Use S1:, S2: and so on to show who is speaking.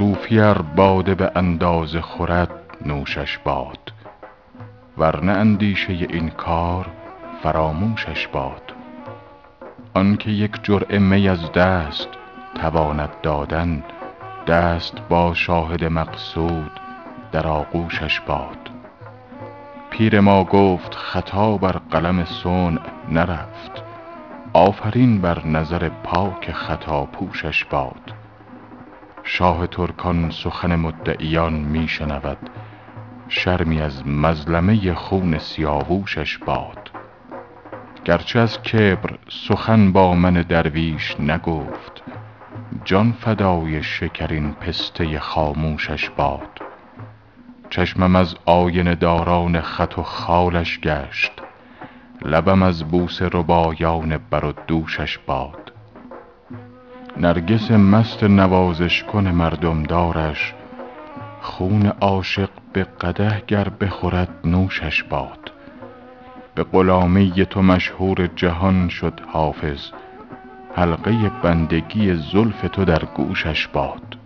S1: صوفی ار باده به اندازه خورد نوشش باد. ورنه اندیشه این کار فراموشش باد. آن که یک جرعه می از دست تواند دادن دست با شاهد مقصود در آغوشش باد. پیر ما گفت خطا بر قلم صنع نرفت. آفرین بر نظر پاک خطاپوشش باد. شاه ترکان سخن مدعیان می شنود شرمی از مظلمه خون سیاووشش باد. گرچه از کبر سخن با من درویش نگفت جان فدای شکرین پسته خاموشش باد. چشمم از آینه داران خط و خالش گشت لبم از بوسه ربایان بر و دوشش باد. نرگس مست نوازش کن مردم دارش خون عاشق به قدح گر بخورد نوشش باد. به غلامی تو مشهور جهان شد حافظ حلقه بندگی زلف تو در گوشش باد.